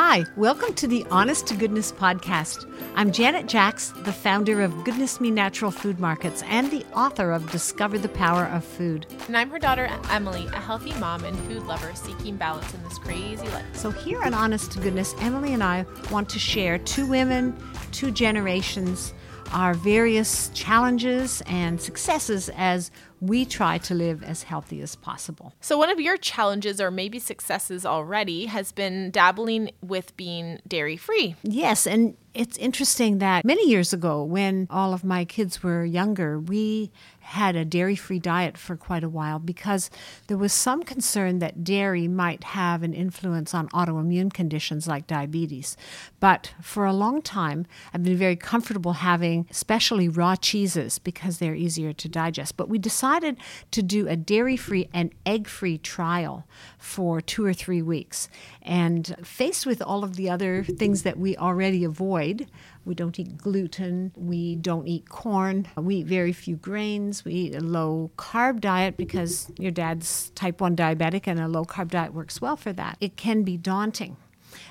Hi, welcome to the Honest to Goodness podcast. I'm Janet Jacks, the founder of Goodness Me Natural Food Markets and the author of Discover the Power of Food. And I'm her daughter, Emily, a healthy mom and food lover seeking balance in this crazy life. So, here at Honest to Goodness, Emily and I want to share two women, two generations, our various challenges and successes as we try to live as healthy as possible. So, one of your challenges, or maybe successes already, has been dabbling with being dairy free. Yes, and it's interesting that many years ago, when all of my kids were younger, we had a dairy free diet for quite a while because there was some concern that dairy might have an influence on autoimmune conditions like diabetes. But for a long time, I've been very comfortable having especially raw cheeses because they're easier to digest. But we decided to do a dairy free and egg free trial for two or three weeks. And faced with all of the other things that we already avoid, we don't eat gluten. We don't eat corn. We eat very few grains. We eat a low carb diet because your dad's type 1 diabetic and a low carb diet works well for that. It can be daunting.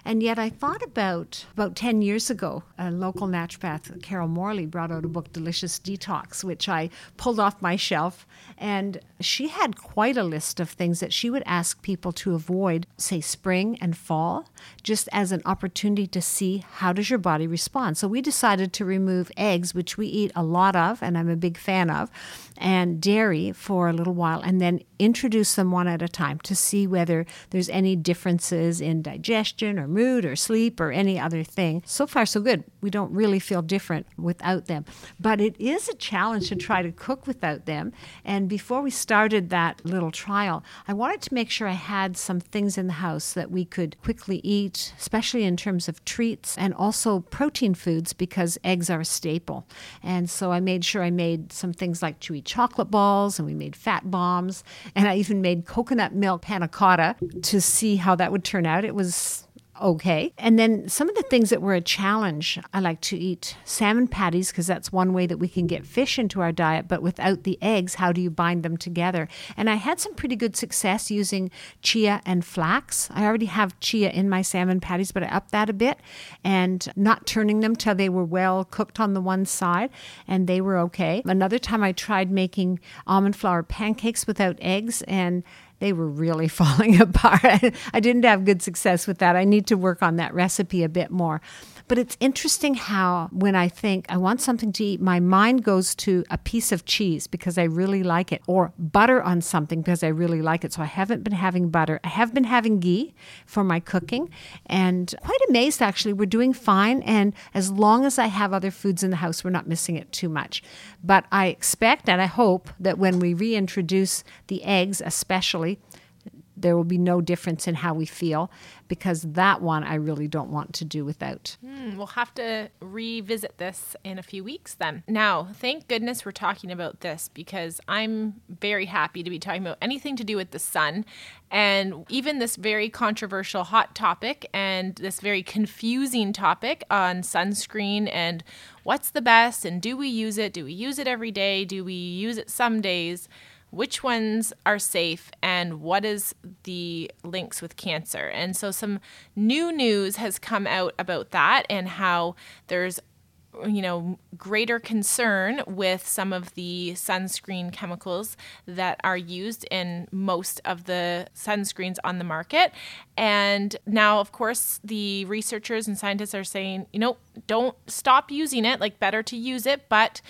And yet I thought about about 10 years ago, a local naturopath, Carol Morley, brought out a book, Delicious Detox, which I pulled off my shelf. And she had quite a list of things that she would ask people to avoid, say spring and fall, just as an opportunity to see how does your body respond. So we decided to remove eggs, which we eat a lot of, and I'm a big fan of, and dairy for a little while, and then introduce them one at a time to see whether there's any differences in digestion or mood or sleep or any other thing. So far, so good. We don't really feel different without them. But it is a challenge to try to cook without them. And before we started that little trial, I wanted to make sure I had some things in the house that we could quickly eat, especially in terms of treats and also protein foods because eggs are a staple. And so I made sure I made some things like chewy chocolate balls and we made fat bombs and I even made coconut milk panna cotta to see how that would turn out. It was okay. And then some of the things that were a challenge, I like to eat salmon patties because that's one way that we can get fish into our diet, but without the eggs, how do you bind them together? And I had some pretty good success using chia and flax. I already have chia in my salmon patties, but I upped that a bit and not turning them till they were well cooked on the one side, and they were okay. Another time I tried making almond flour pancakes without eggs and they were really falling apart. I didn't have good success with that. I need to work on that recipe a bit more. But it's interesting how, when I think I want something to eat, my mind goes to a piece of cheese because I really like it, or butter on something because I really like it. So I haven't been having butter. I have been having ghee for my cooking, and quite amazed actually. We're doing fine. And as long as I have other foods in the house, we're not missing it too much. But I expect and I hope that when we reintroduce the eggs, especially, there will be no difference in how we feel because that one I really don't want to do without. Mm, we'll have to revisit this in a few weeks then. Now, thank goodness we're talking about this because I'm very happy to be talking about anything to do with the sun and even this very controversial hot topic and this very confusing topic on sunscreen and what's the best and do we use it? Do we use it every day? Do we use it some days? Which ones are safe and what is the links with cancer. And so some new news has come out about that and how there's you know greater concern with some of the sunscreen chemicals that are used in most of the sunscreens on the market and now of course the researchers and scientists are saying you know don't stop using it like better to use it but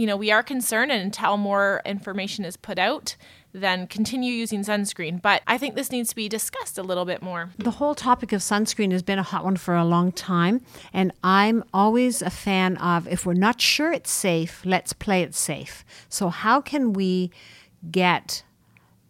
you know, we are concerned and until more information is put out, then continue using sunscreen. But I think this needs to be discussed a little bit more. The whole topic of sunscreen has been a hot one for a long time. And I'm always a fan of if we're not sure it's safe, let's play it safe. So, how can we get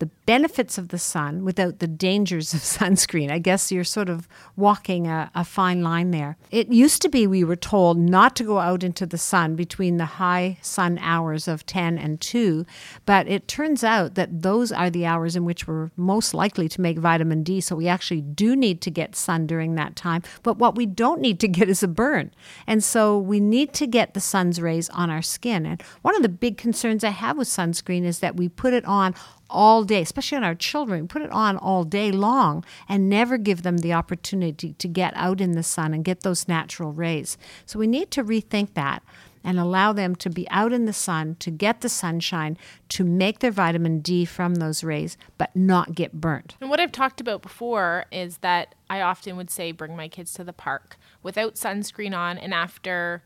the benefits of the sun without the dangers of sunscreen. I guess you're sort of walking a, a, fine line there. It used to be we were told not to go out into the sun between the high sun hours of 10 and 2, but it turns out that those are the hours in which we're most likely to make vitamin D. So we actually do need to get sun during that time. But what we don't need to get is a burn. And so we need to get the sun's rays on our skin. And one of the big concerns I have with sunscreen is that we put it on all day, especially on our children. Put it on all day long and never give them the opportunity to get out in the sun and get those natural rays. So we need to rethink that and allow them to be out in the sun, to get the sunshine, to make their vitamin D from those rays, but not get burnt. And what I've talked about before is that I often would say bring my kids to the park without sunscreen on and after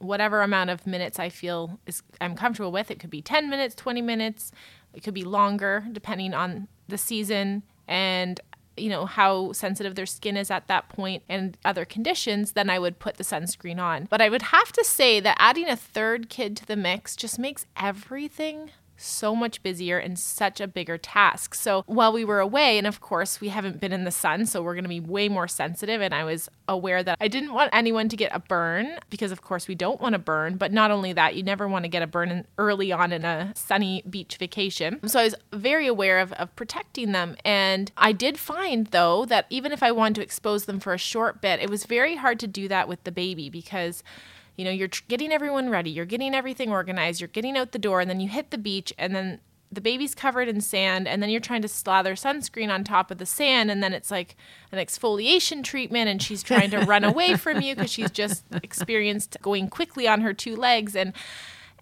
whatever amount of minutes I feel is I'm comfortable with. It could be 10 minutes, 20 minutes, it could be longer depending on the season and you know how sensitive their skin is at that point and other conditions then i would put the sunscreen on. But i would have to say that adding a third kid to the mix just makes everything so much busier and such a bigger task. So while we were away, and of course we haven't been in the sun, so we're going to be way more sensitive. And I was aware that I didn't want anyone to get a burn because, of course, we don't want to burn. But not only that, you never want to get a burn early on in a sunny beach vacation. So I was very aware of, of protecting them. And I did find, though, that even if I wanted to expose them for a short bit, it was very hard to do that with the baby because you know, you're tr- getting everyone ready, you're getting everything organized, you're getting out the door, and then you hit the beach, and then the baby's covered in sand, and then you're trying to slather sunscreen on top of the sand, and then it's like an exfoliation treatment, and she's trying to run away from you because she's just experienced going quickly on her two legs. And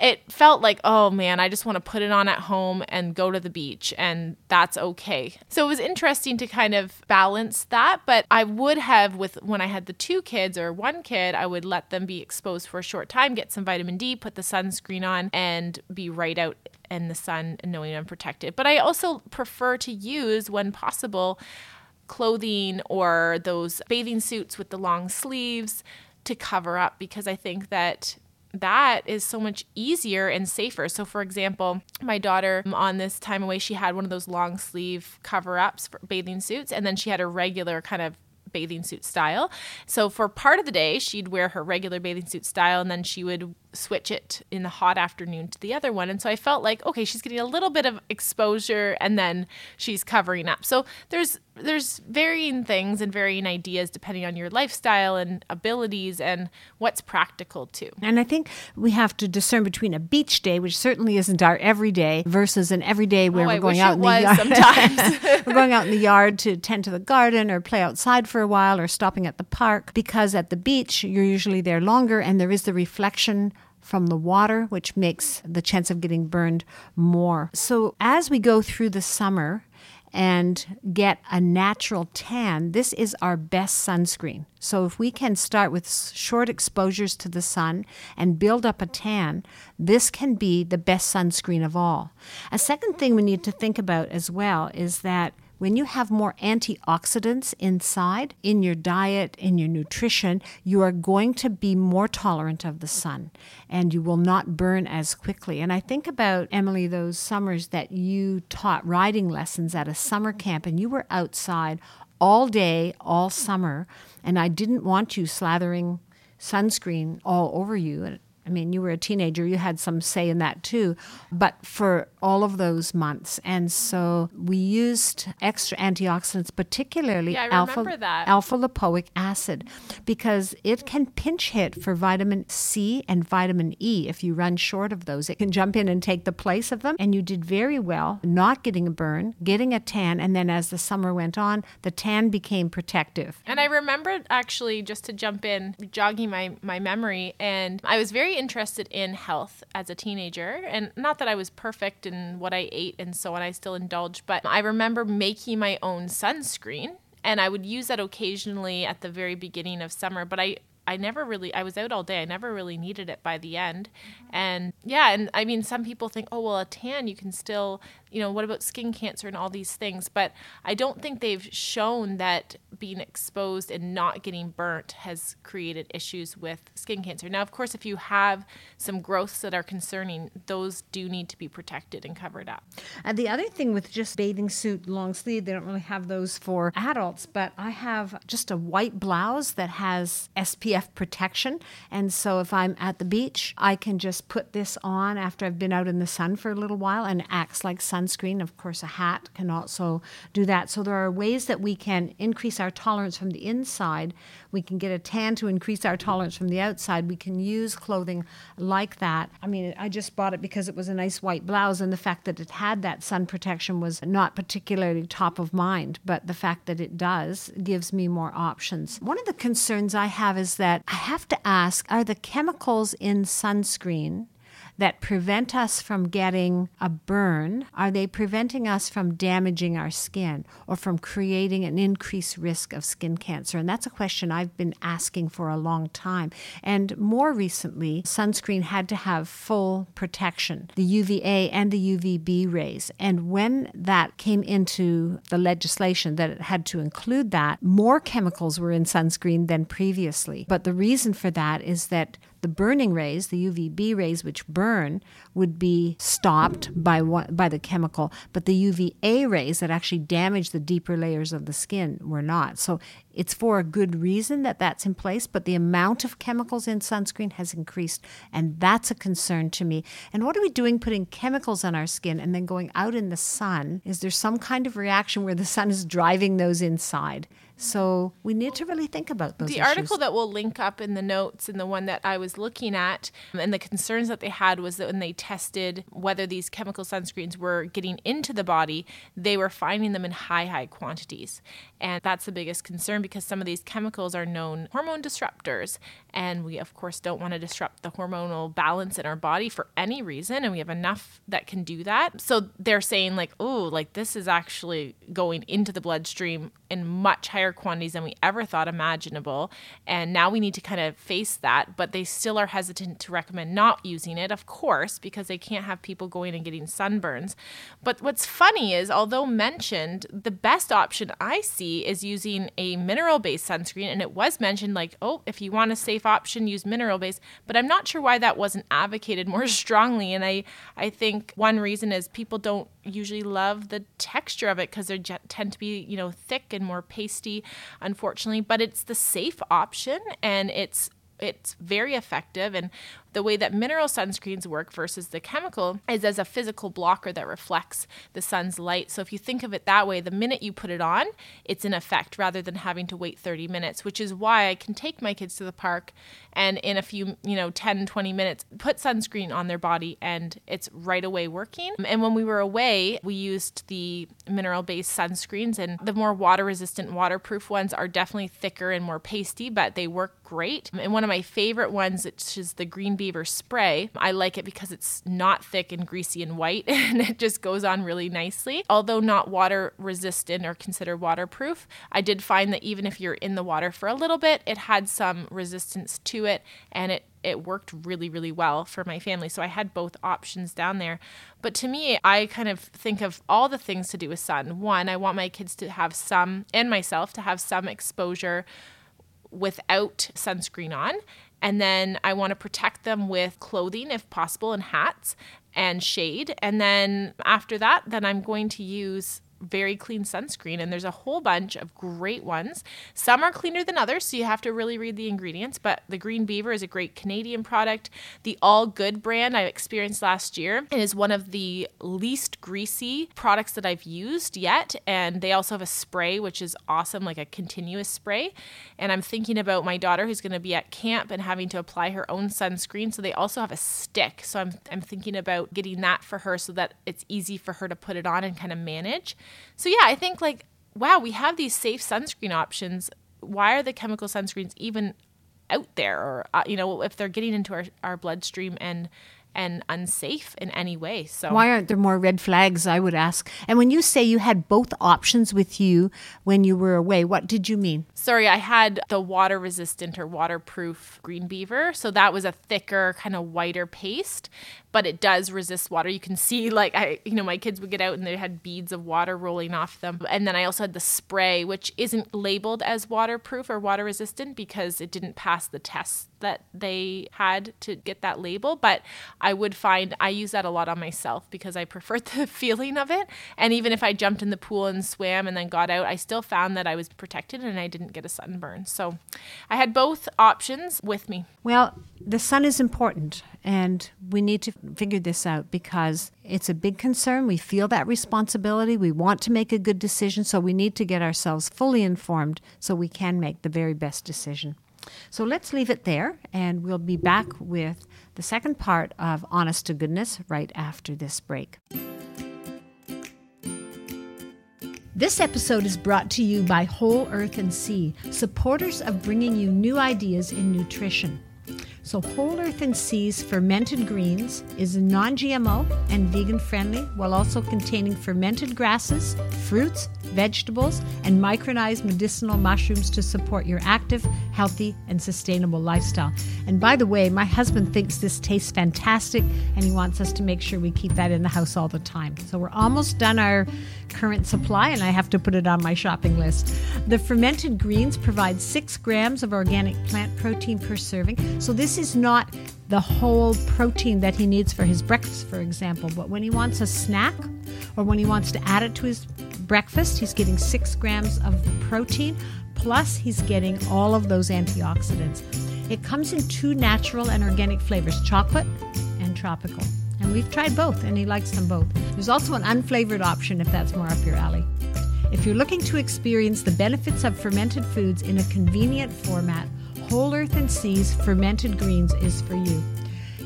it felt like, oh man, I just want to put it on at home and go to the beach, and that's okay. So it was interesting to kind of balance that. But I would have, with when I had the two kids or one kid, I would let them be exposed for a short time, get some vitamin D, put the sunscreen on, and be right out in the sun knowing I'm protected. But I also prefer to use, when possible, clothing or those bathing suits with the long sleeves to cover up because I think that that is so much easier and safer. So, for example, my daughter on this time away, she had one of those long sleeve cover ups for bathing suits, and then she had a regular kind of bathing suit style. So, for part of the day, she'd wear her regular bathing suit style, and then she would switch it in the hot afternoon to the other one. And so I felt like, okay, she's getting a little bit of exposure and then she's covering up. So there's there's varying things and varying ideas depending on your lifestyle and abilities and what's practical too. And I think we have to discern between a beach day, which certainly isn't our everyday, versus an everyday oh, where oh, we're I going out in the yard. Sometimes. we're going out in the yard to tend to the garden or play outside for a while or stopping at the park because at the beach you're usually there longer and there is the reflection from the water, which makes the chance of getting burned more. So, as we go through the summer and get a natural tan, this is our best sunscreen. So, if we can start with short exposures to the sun and build up a tan, this can be the best sunscreen of all. A second thing we need to think about as well is that when you have more antioxidants inside in your diet, in your nutrition, you are going to be more tolerant of the sun and you will not burn as quickly. And I think about, Emily, those summers that you taught riding lessons at a summer camp and you were outside all day, all summer, and I didn't want you slathering sunscreen all over you. I mean, you were a teenager, you had some say in that too, but for all of those months. And so we used extra antioxidants, particularly yeah, alpha, alpha lipoic acid, because it can pinch hit for vitamin C and vitamin E. If you run short of those, it can jump in and take the place of them. And you did very well, not getting a burn, getting a tan. And then as the summer went on, the tan became protective. And I remember actually, just to jump in, jogging my, my memory, and I was very interested in health as a teenager. And not that I was perfect in what I ate and so on, I still indulged, but I remember making my own sunscreen. And I would use that occasionally at the very beginning of summer, but I, I never really I was out all day. I never really needed it by the end. And yeah, and I mean some people think, "Oh, well, a tan you can still, you know, what about skin cancer and all these things?" But I don't think they've shown that being exposed and not getting burnt has created issues with skin cancer. Now, of course, if you have some growths that are concerning, those do need to be protected and covered up. And the other thing with just bathing suit long sleeve, they don't really have those for adults, but I have just a white blouse that has SPF SPF protection. And so if I'm at the beach, I can just put this on after I've been out in the sun for a little while and acts like sunscreen. Of course, a hat can also do that. So there are ways that we can increase our tolerance from the inside. We can get a tan to increase our tolerance from the outside. We can use clothing like that. I mean, I just bought it because it was a nice white blouse, and the fact that it had that sun protection was not particularly top of mind, but the fact that it does gives me more options. One of the concerns I have is that I have to ask are the chemicals in sunscreen that prevent us from getting a burn? Are they preventing us from damaging our skin or from creating an increased risk of skin cancer? And that's a question I've been asking for a long time. And more recently, sunscreen had to have full protection, the UVA and the UVB rays. And when that came into the legislation that it had to include that, more chemicals were in sunscreen than previously. But the reason for that is that the burning rays, the UVB rays, which burn, would be stopped by one, by the chemical, but the UVA rays that actually damage the deeper layers of the skin were not. So it's for a good reason that that's in place, but the amount of chemicals in sunscreen has increased, and that's a concern to me. And what are we doing putting chemicals on our skin and then going out in the sun? Is there some kind of reaction where the sun is driving those inside? So we need to really think about those. The issues. article that we'll link up in the notes and the one that I was looking at, um, and the concerns that they had was that when they tested whether these chemical sunscreens were getting into the body, they were finding them in high, high quantities. And that's the biggest concern because some of these chemicals are known hormone disruptors. And we, of course, don't want to disrupt the hormonal balance in our body for any reason. And we have enough that can do that. So they're saying, like, oh, like this is actually going into the bloodstream in much higher quantities than we ever thought imaginable. And now we need to kind of face that. But they still are hesitant to recommend not using it, of course, because they can't have people going and getting sunburns. But what's funny is, although mentioned, the best option I see is using a mineral based sunscreen. And it was mentioned, like, oh, if you want a safe option, use mineral based. But I'm not sure why that wasn't advocated more strongly. And I, I think one reason is people don't usually love the texture of it because they tend to be, you know, thick and more pasty, unfortunately. But it's the safe option and it's it's very effective and the way that mineral sunscreens work versus the chemical is as a physical blocker that reflects the sun's light. So if you think of it that way, the minute you put it on, it's in effect rather than having to wait 30 minutes, which is why I can take my kids to the park and in a few, you know, 10, 20 minutes, put sunscreen on their body and it's right away working. And when we were away, we used the mineral based sunscreens and the more water resistant, waterproof ones are definitely thicker and more pasty, but they work great. And one of my favorite ones, which is the Green Beaver spray. I like it because it's not thick and greasy and white and it just goes on really nicely. Although not water resistant or considered waterproof, I did find that even if you're in the water for a little bit, it had some resistance to it and it it worked really, really well for my family. So I had both options down there. But to me, I kind of think of all the things to do with sun. One, I want my kids to have some, and myself to have some exposure without sunscreen on. And then I want to protect them with clothing if possible and hats and shade. And then after that, then I'm going to use very clean sunscreen and there's a whole bunch of great ones. Some are cleaner than others, so you have to really read the ingredients, but the Green Beaver is a great Canadian product. The All Good brand I experienced last year is one of the least greasy products that I've used yet and they also have a spray which is awesome like a continuous spray. And I'm thinking about my daughter who's going to be at camp and having to apply her own sunscreen, so they also have a stick. So I'm I'm thinking about getting that for her so that it's easy for her to put it on and kind of manage. So yeah, I think like wow, we have these safe sunscreen options. Why are the chemical sunscreens even out there or uh, you know if they're getting into our, our bloodstream and and unsafe in any way. So why aren't there more red flags? I would ask. And when you say you had both options with you when you were away, what did you mean? Sorry, I had the water resistant or waterproof green beaver. So that was a thicker, kind of whiter paste. But it does resist water. You can see, like, I, you know, my kids would get out and they had beads of water rolling off them. And then I also had the spray, which isn't labeled as waterproof or water resistant because it didn't pass the tests that they had to get that label. But I would find I use that a lot on myself because I prefer the feeling of it. And even if I jumped in the pool and swam and then got out, I still found that I was protected and I didn't get a sunburn. So I had both options with me. Well, the sun is important, and we need to figure this out because it's a big concern. We feel that responsibility. We want to make a good decision, so we need to get ourselves fully informed so we can make the very best decision. So let's leave it there, and we'll be back with the second part of Honest to Goodness right after this break. This episode is brought to you by Whole Earth and Sea, supporters of bringing you new ideas in nutrition. So, Whole Earth and Sea's fermented greens is non GMO and vegan friendly while also containing fermented grasses, fruits, vegetables, and micronized medicinal mushrooms to support your active, healthy, and sustainable lifestyle. And by the way, my husband thinks this tastes fantastic and he wants us to make sure we keep that in the house all the time. So, we're almost done our current supply and I have to put it on my shopping list. The fermented greens provide six grams of organic plant protein per serving. So, this is not the whole protein that he needs for his breakfast, for example. But when he wants a snack or when he wants to add it to his breakfast, he's getting six grams of protein, plus, he's getting all of those antioxidants. It comes in two natural and organic flavors chocolate and tropical. And we've tried both, and he likes them both. There's also an unflavored option if that's more up your alley. If you're looking to experience the benefits of fermented foods in a convenient format, Whole Earth and Sea's Fermented Greens is for you.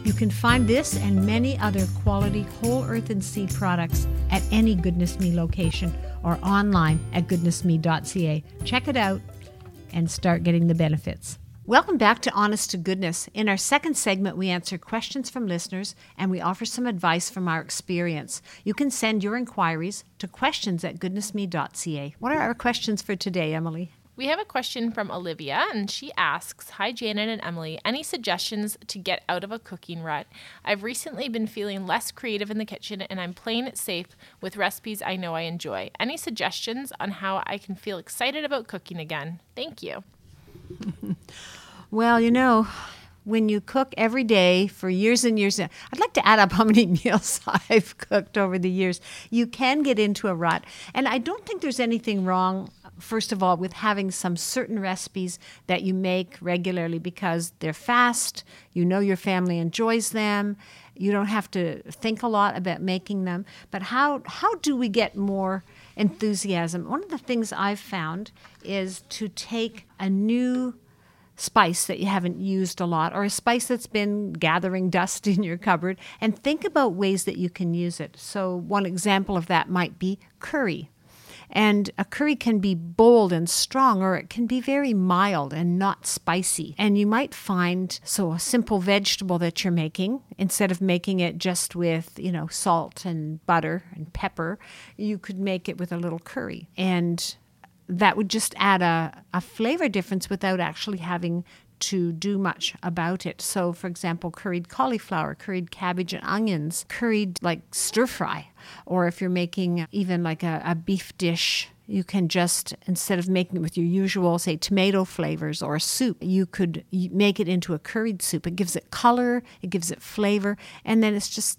You can find this and many other quality Whole Earth and Sea products at any Goodness Me location or online at goodnessme.ca. Check it out and start getting the benefits. Welcome back to Honest to Goodness. In our second segment, we answer questions from listeners and we offer some advice from our experience. You can send your inquiries to questions at goodnessme.ca. What are our questions for today, Emily? We have a question from Olivia, and she asks Hi, Janet and Emily. Any suggestions to get out of a cooking rut? I've recently been feeling less creative in the kitchen, and I'm playing it safe with recipes I know I enjoy. Any suggestions on how I can feel excited about cooking again? Thank you. well, you know, when you cook every day for years and years, I'd like to add up how many meals I've cooked over the years. You can get into a rut. And I don't think there's anything wrong first of all, with having some certain recipes that you make regularly because they're fast, you know your family enjoys them, you don't have to think a lot about making them. But how, how do we get more enthusiasm? One of the things I've found is to take a new spice that you haven't used a lot or a spice that's been gathering dust in your cupboard and think about ways that you can use it. So, one example of that might be curry. And a curry can be bold and strong, or it can be very mild and not spicy. And you might find so a simple vegetable that you're making, instead of making it just with, you know, salt and butter and pepper, you could make it with a little curry. And that would just add a, a flavor difference without actually having to do much about it. So, for example, curried cauliflower, curried cabbage and onions, curried like stir fry, or if you're making even like a, a beef dish you can just instead of making it with your usual say tomato flavors or soup you could make it into a curried soup. It gives it color it gives it flavor and then it's just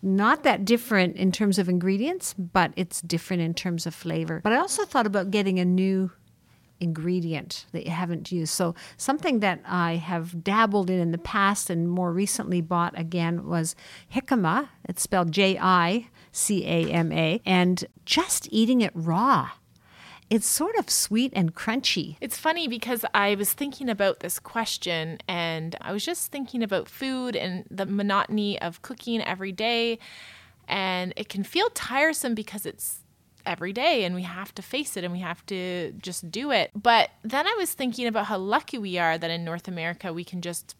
not that different in terms of ingredients but it's different in terms of flavor. But i also thought about getting a new ingredient that you haven't used. So, something that I have dabbled in in the past and more recently bought again was jicama. It's spelled J I C A M A, and just eating it raw. It's sort of sweet and crunchy. It's funny because I was thinking about this question and I was just thinking about food and the monotony of cooking every day. And it can feel tiresome because it's every day and we have to face it and we have to just do it. But then I was thinking about how lucky we are that in North America we can just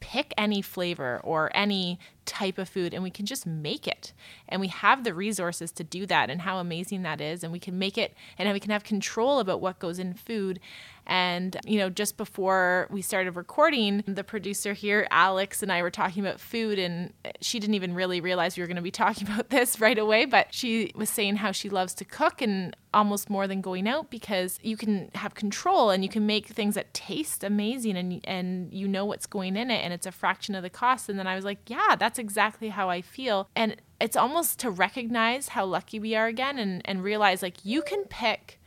pick any flavor or any type of food and we can just make it. And we have the resources to do that and how amazing that is. And we can make it and we can have control about what goes in food. And, you know, just before we started recording, the producer here, Alex, and I were talking about food, and she didn't even really realize we were going to be talking about this right away. But she was saying how she loves to cook and almost more than going out because you can have control and you can make things that taste amazing and and you know what's going in it and it's a fraction of the cost and then I was like yeah that's exactly how I feel and it's almost to recognize how lucky we are again and and realize like you can pick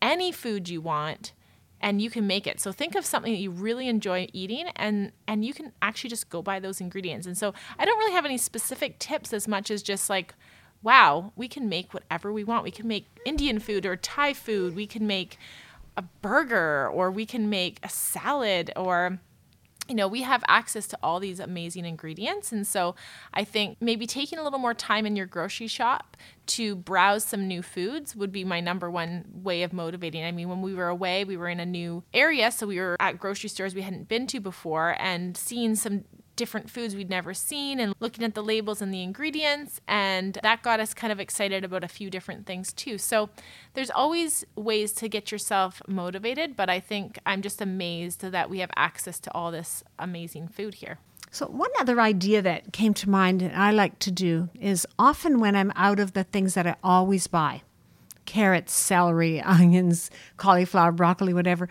any food you want and you can make it. So think of something that you really enjoy eating and and you can actually just go buy those ingredients. And so I don't really have any specific tips as much as just like wow, we can make whatever we want. We can make Indian food or Thai food. We can make a burger or we can make a salad or you know, we have access to all these amazing ingredients. And so I think maybe taking a little more time in your grocery shop to browse some new foods would be my number one way of motivating. I mean, when we were away, we were in a new area. So we were at grocery stores we hadn't been to before and seeing some different foods we'd never seen and looking at the labels and the ingredients. And that got us kind of excited about a few different things too. So there's always ways to get yourself motivated, but I think I'm just amazed that we have access to all this amazing food here. So, one other idea that came to mind and I like to do is often when I'm out of the things that I always buy, carrots, celery, onions, cauliflower, broccoli, whatever,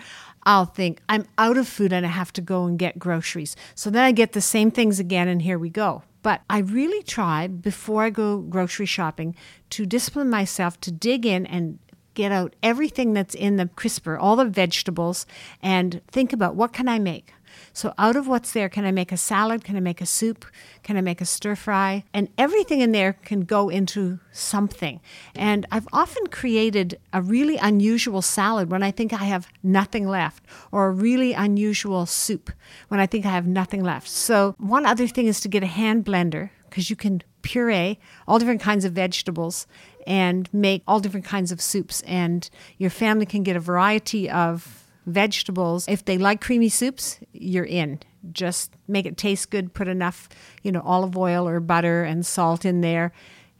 I'll think, I'm out of food and I have to go and get groceries. So then I get the same things again, and here we go. But I really try before I go grocery shopping to discipline myself to dig in and get out everything that's in the crisper, all the vegetables, and think about what can I make? So, out of what's there, can I make a salad? Can I make a soup? Can I make a stir fry? And everything in there can go into something. And I've often created a really unusual salad when I think I have nothing left, or a really unusual soup when I think I have nothing left. So, one other thing is to get a hand blender because you can puree all different kinds of vegetables and make all different kinds of soups. And your family can get a variety of vegetables. If they like creamy soups, you're in. Just make it taste good, put enough, you know, olive oil or butter and salt in there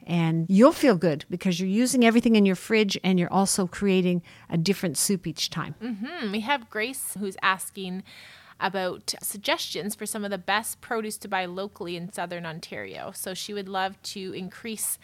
and you'll feel good because you're using everything in your fridge and you're also creating a different soup each time. Mm-hmm. We have Grace who's asking about suggestions for some of the best produce to buy locally in southern Ontario. So she would love to increase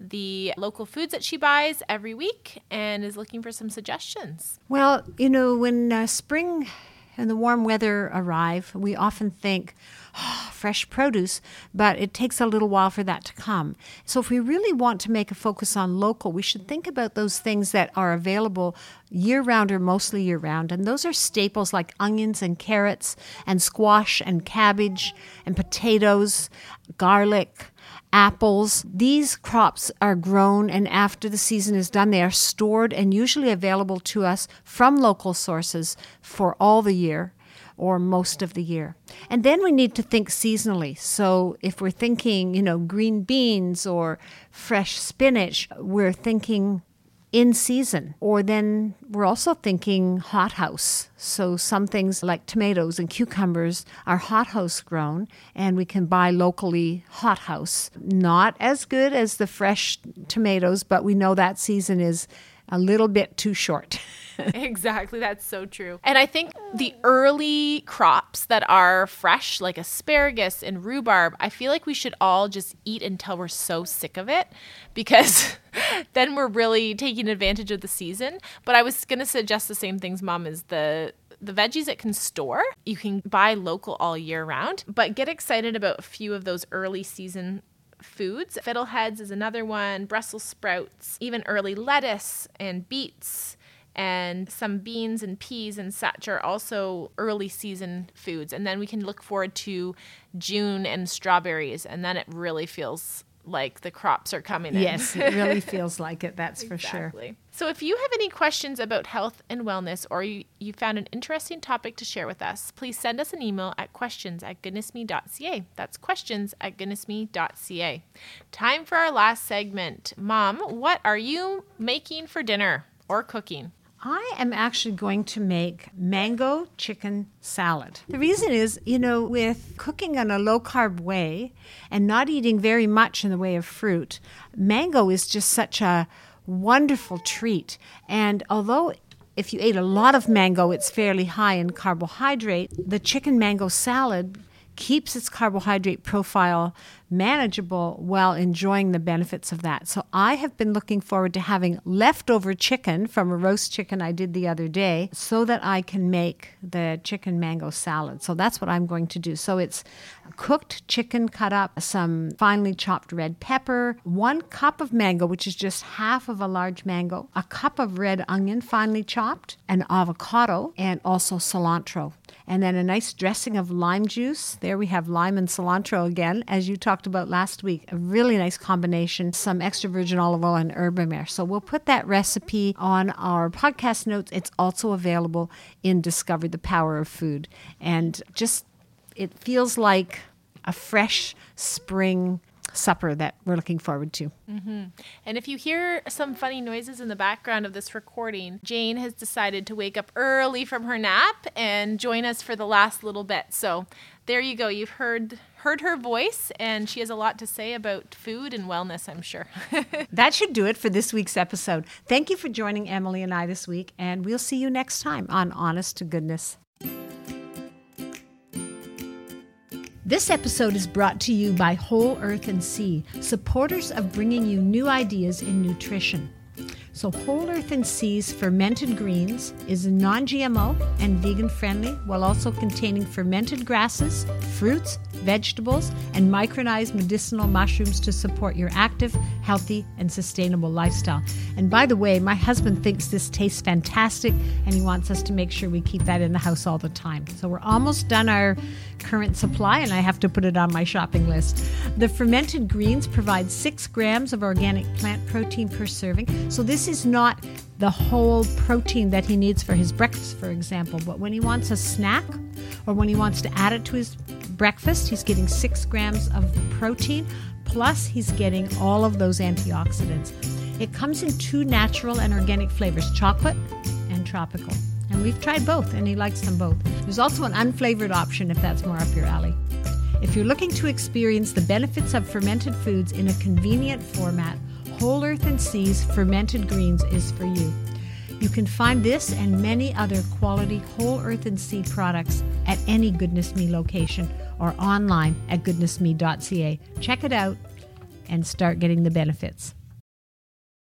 the local foods that she buys every week and is looking for some suggestions. Well, you know, when uh, spring and the warm weather arrive, we often think, oh, fresh produce, but it takes a little while for that to come. So, if we really want to make a focus on local, we should think about those things that are available year round or mostly year round. And those are staples like onions and carrots and squash and cabbage and potatoes, garlic apples. These crops are grown, and after the season is done, they are stored and usually available to us from local sources for all the year or most of the year. And then we need to think seasonally. So if we're thinking, you know, green beans or fresh spinach, we're thinking in season. Or then we're also thinking hothouse. So some things like tomatoes and cucumbers are hothouse grown and we can buy locally hothouse. Not as good as the fresh tomatoes, but we know that season is a little bit too short. exactly. That's so true. And I think the early crops that are fresh, like asparagus and rhubarb, I feel like we should all just eat until we're so sick of it because then we're really taking advantage of the season. But I was going to suggest the same things, Mom, is the the veggies it can store. You can buy local all year round, but get excited about a few of those early season foods. Fiddleheads is another one, Brussels sprouts, even early lettuce and beets and some beans and peas and such are also early season foods. And then we can look forward to June and strawberries, and then it really feels like the crops are coming in. Yes, it really feels like it, that's for exactly. sure. So if you have any questions about health and wellness or you, you found an interesting topic to share with us, please send us an email at questions at goodnessme.ca. That's questions at goodnessme.ca. Time for our last segment. Mom, what are you making for dinner or cooking? I am actually going to make mango chicken salad. The reason is, you know, with cooking in a low carb way and not eating very much in the way of fruit, mango is just such a wonderful treat. And although if you ate a lot of mango, it's fairly high in carbohydrate, the chicken mango salad keeps its carbohydrate profile manageable while enjoying the benefits of that. So I have been looking forward to having leftover chicken from a roast chicken I did the other day so that I can make the chicken mango salad. So that's what I'm going to do. So it's cooked chicken cut up, some finely chopped red pepper, one cup of mango, which is just half of a large mango, a cup of red onion finely chopped, an avocado, and also cilantro. And then a nice dressing of lime juice. There we have lime and cilantro again, as you talked about last week. A really nice combination, some extra virgin olive oil and herbamare. So we'll put that recipe on our podcast notes. It's also available in Discover the Power of Food. And just, it feels like a fresh spring supper that we're looking forward to. Mm-hmm. And if you hear some funny noises in the background of this recording, Jane has decided to wake up early from her nap and join us for the last little bit. So there you go. You've heard heard her voice, and she has a lot to say about food and wellness. I'm sure. that should do it for this week's episode. Thank you for joining Emily and I this week, and we'll see you next time on Honest to Goodness. This episode is brought to you by Whole Earth and Sea, supporters of bringing you new ideas in nutrition. So, Whole Earth and Sea's fermented greens is non GMO and vegan friendly while also containing fermented grasses, fruits, vegetables, and micronized medicinal mushrooms to support your active, healthy, and sustainable lifestyle. And by the way, my husband thinks this tastes fantastic and he wants us to make sure we keep that in the house all the time. So, we're almost done our current supply and I have to put it on my shopping list. The fermented greens provide six grams of organic plant protein per serving. So, this is not the whole protein that he needs for his breakfast, for example. But when he wants a snack or when he wants to add it to his breakfast, he's getting six grams of protein, plus, he's getting all of those antioxidants. It comes in two natural and organic flavors chocolate and tropical. And we've tried both, and he likes them both. There's also an unflavored option if that's more up your alley. If you're looking to experience the benefits of fermented foods in a convenient format, Whole Earth and Sea's Fermented Greens is for you. You can find this and many other quality Whole Earth and Sea products at any Goodness Me location or online at goodnessme.ca. Check it out and start getting the benefits.